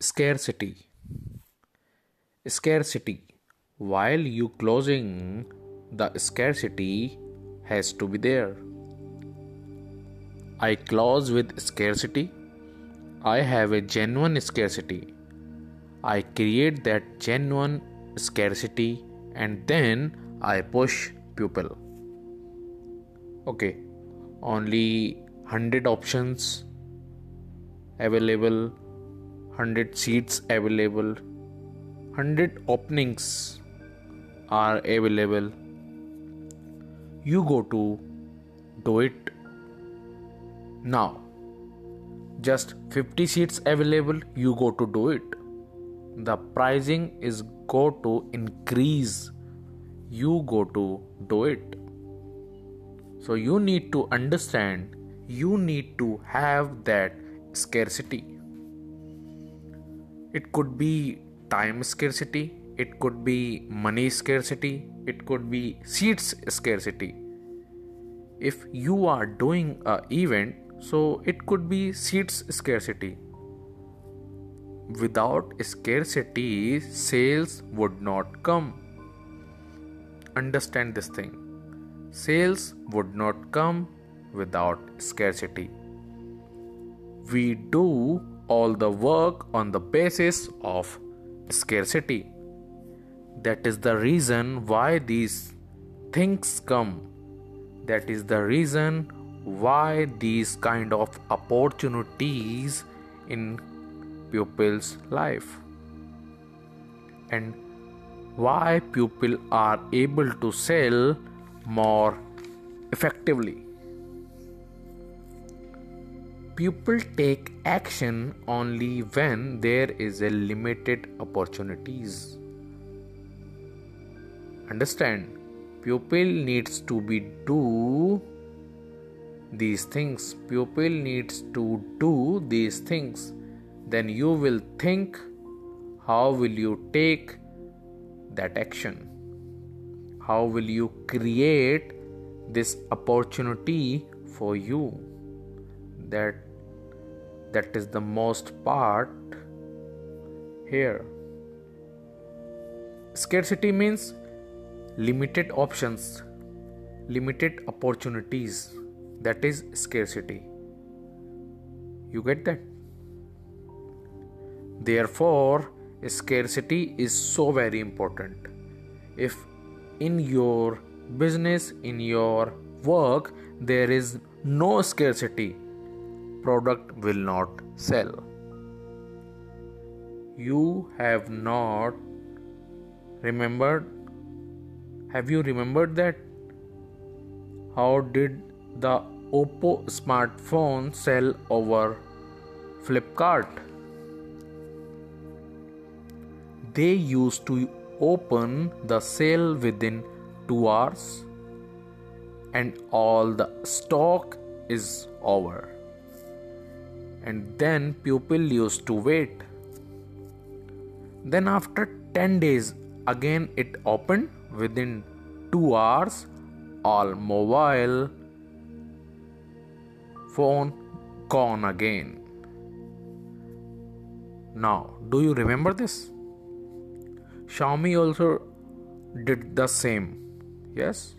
scarcity. Scarcity. While you closing the scarcity has to be there. I close with scarcity. I have a genuine scarcity. I create that genuine scarcity and then i push people okay. Only 100 options available 100 seats available. 100 openings are available. You go to do it now. Just 50 seats available you go to do it. The pricing is go to increase. You go to do it. So you need to understand you need to have that scarcity it could be time scarcity, it could be money scarcity, it could be seats scarcity. If you are doing a event, so it could be seats scarcity. Without scarcity, sales would not come. Understand this thing. Sales would not come without scarcity. We do all the work on the basis of scarcity. That is the reason why these things come. That is the reason why these kind of opportunities in pupil's life and why people are able to sell more effectively people take action only when there is a limited opportunities. Understand pupil needs to be do these things. Pupil needs to do these things. Then you will think how will you take that action? How will you create this opportunity for you? That that is the most part here. Scarcity means limited options limited opportunities that is scarcity. You get that? Therefore scarcity is so very important. If in your business in your work there is no scarcity product will not sell. You have not remembered, have you remembered that? How did the Oppo smartphone sell over Flipkart? They used to open the sale within 2 hours and all the stock is over and then pupil used to wait. Then after 10 days again it opened within 2 hours all mobile phone gone again. Now, do you remember this? Xiaomi also did the same. Yes?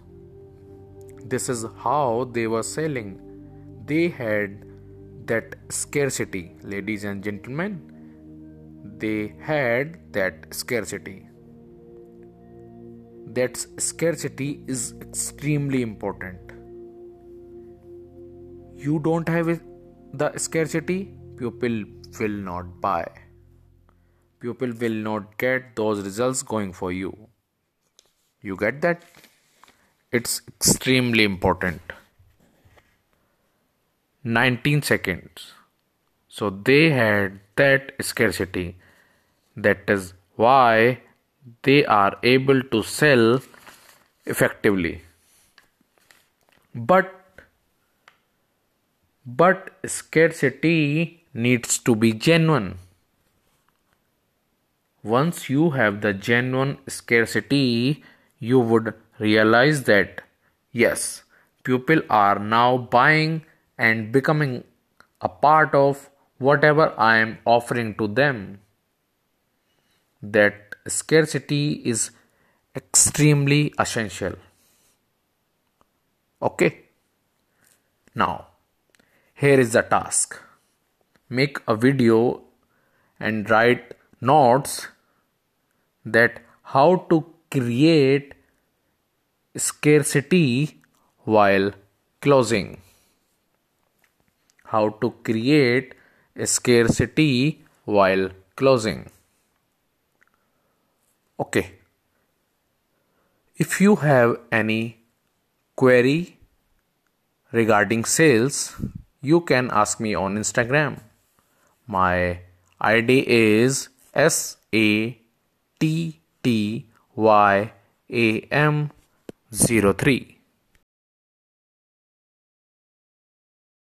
This is how they were selling. They had that scarcity, ladies and gentlemen. They had that scarcity. That scarcity is extremely important. You don't have the scarcity, people will not buy. People will not get those results going for you. You get that? It's extremely important. 19 seconds. So they had that scarcity. That is why they are able to sell effectively. But but scarcity needs to be genuine. Once you have the genuine scarcity, you would realize that yes, people are now buying and becoming a part of whatever I am offering to them. that scarcity is extremely essential. Okay. Now, here is the task make a video and write notes that how to create scarcity while closing. How to create scarcity while closing. Okay. If you have any query regarding sales, you can ask me on Instagram. My ID is S A T T Y A M 03.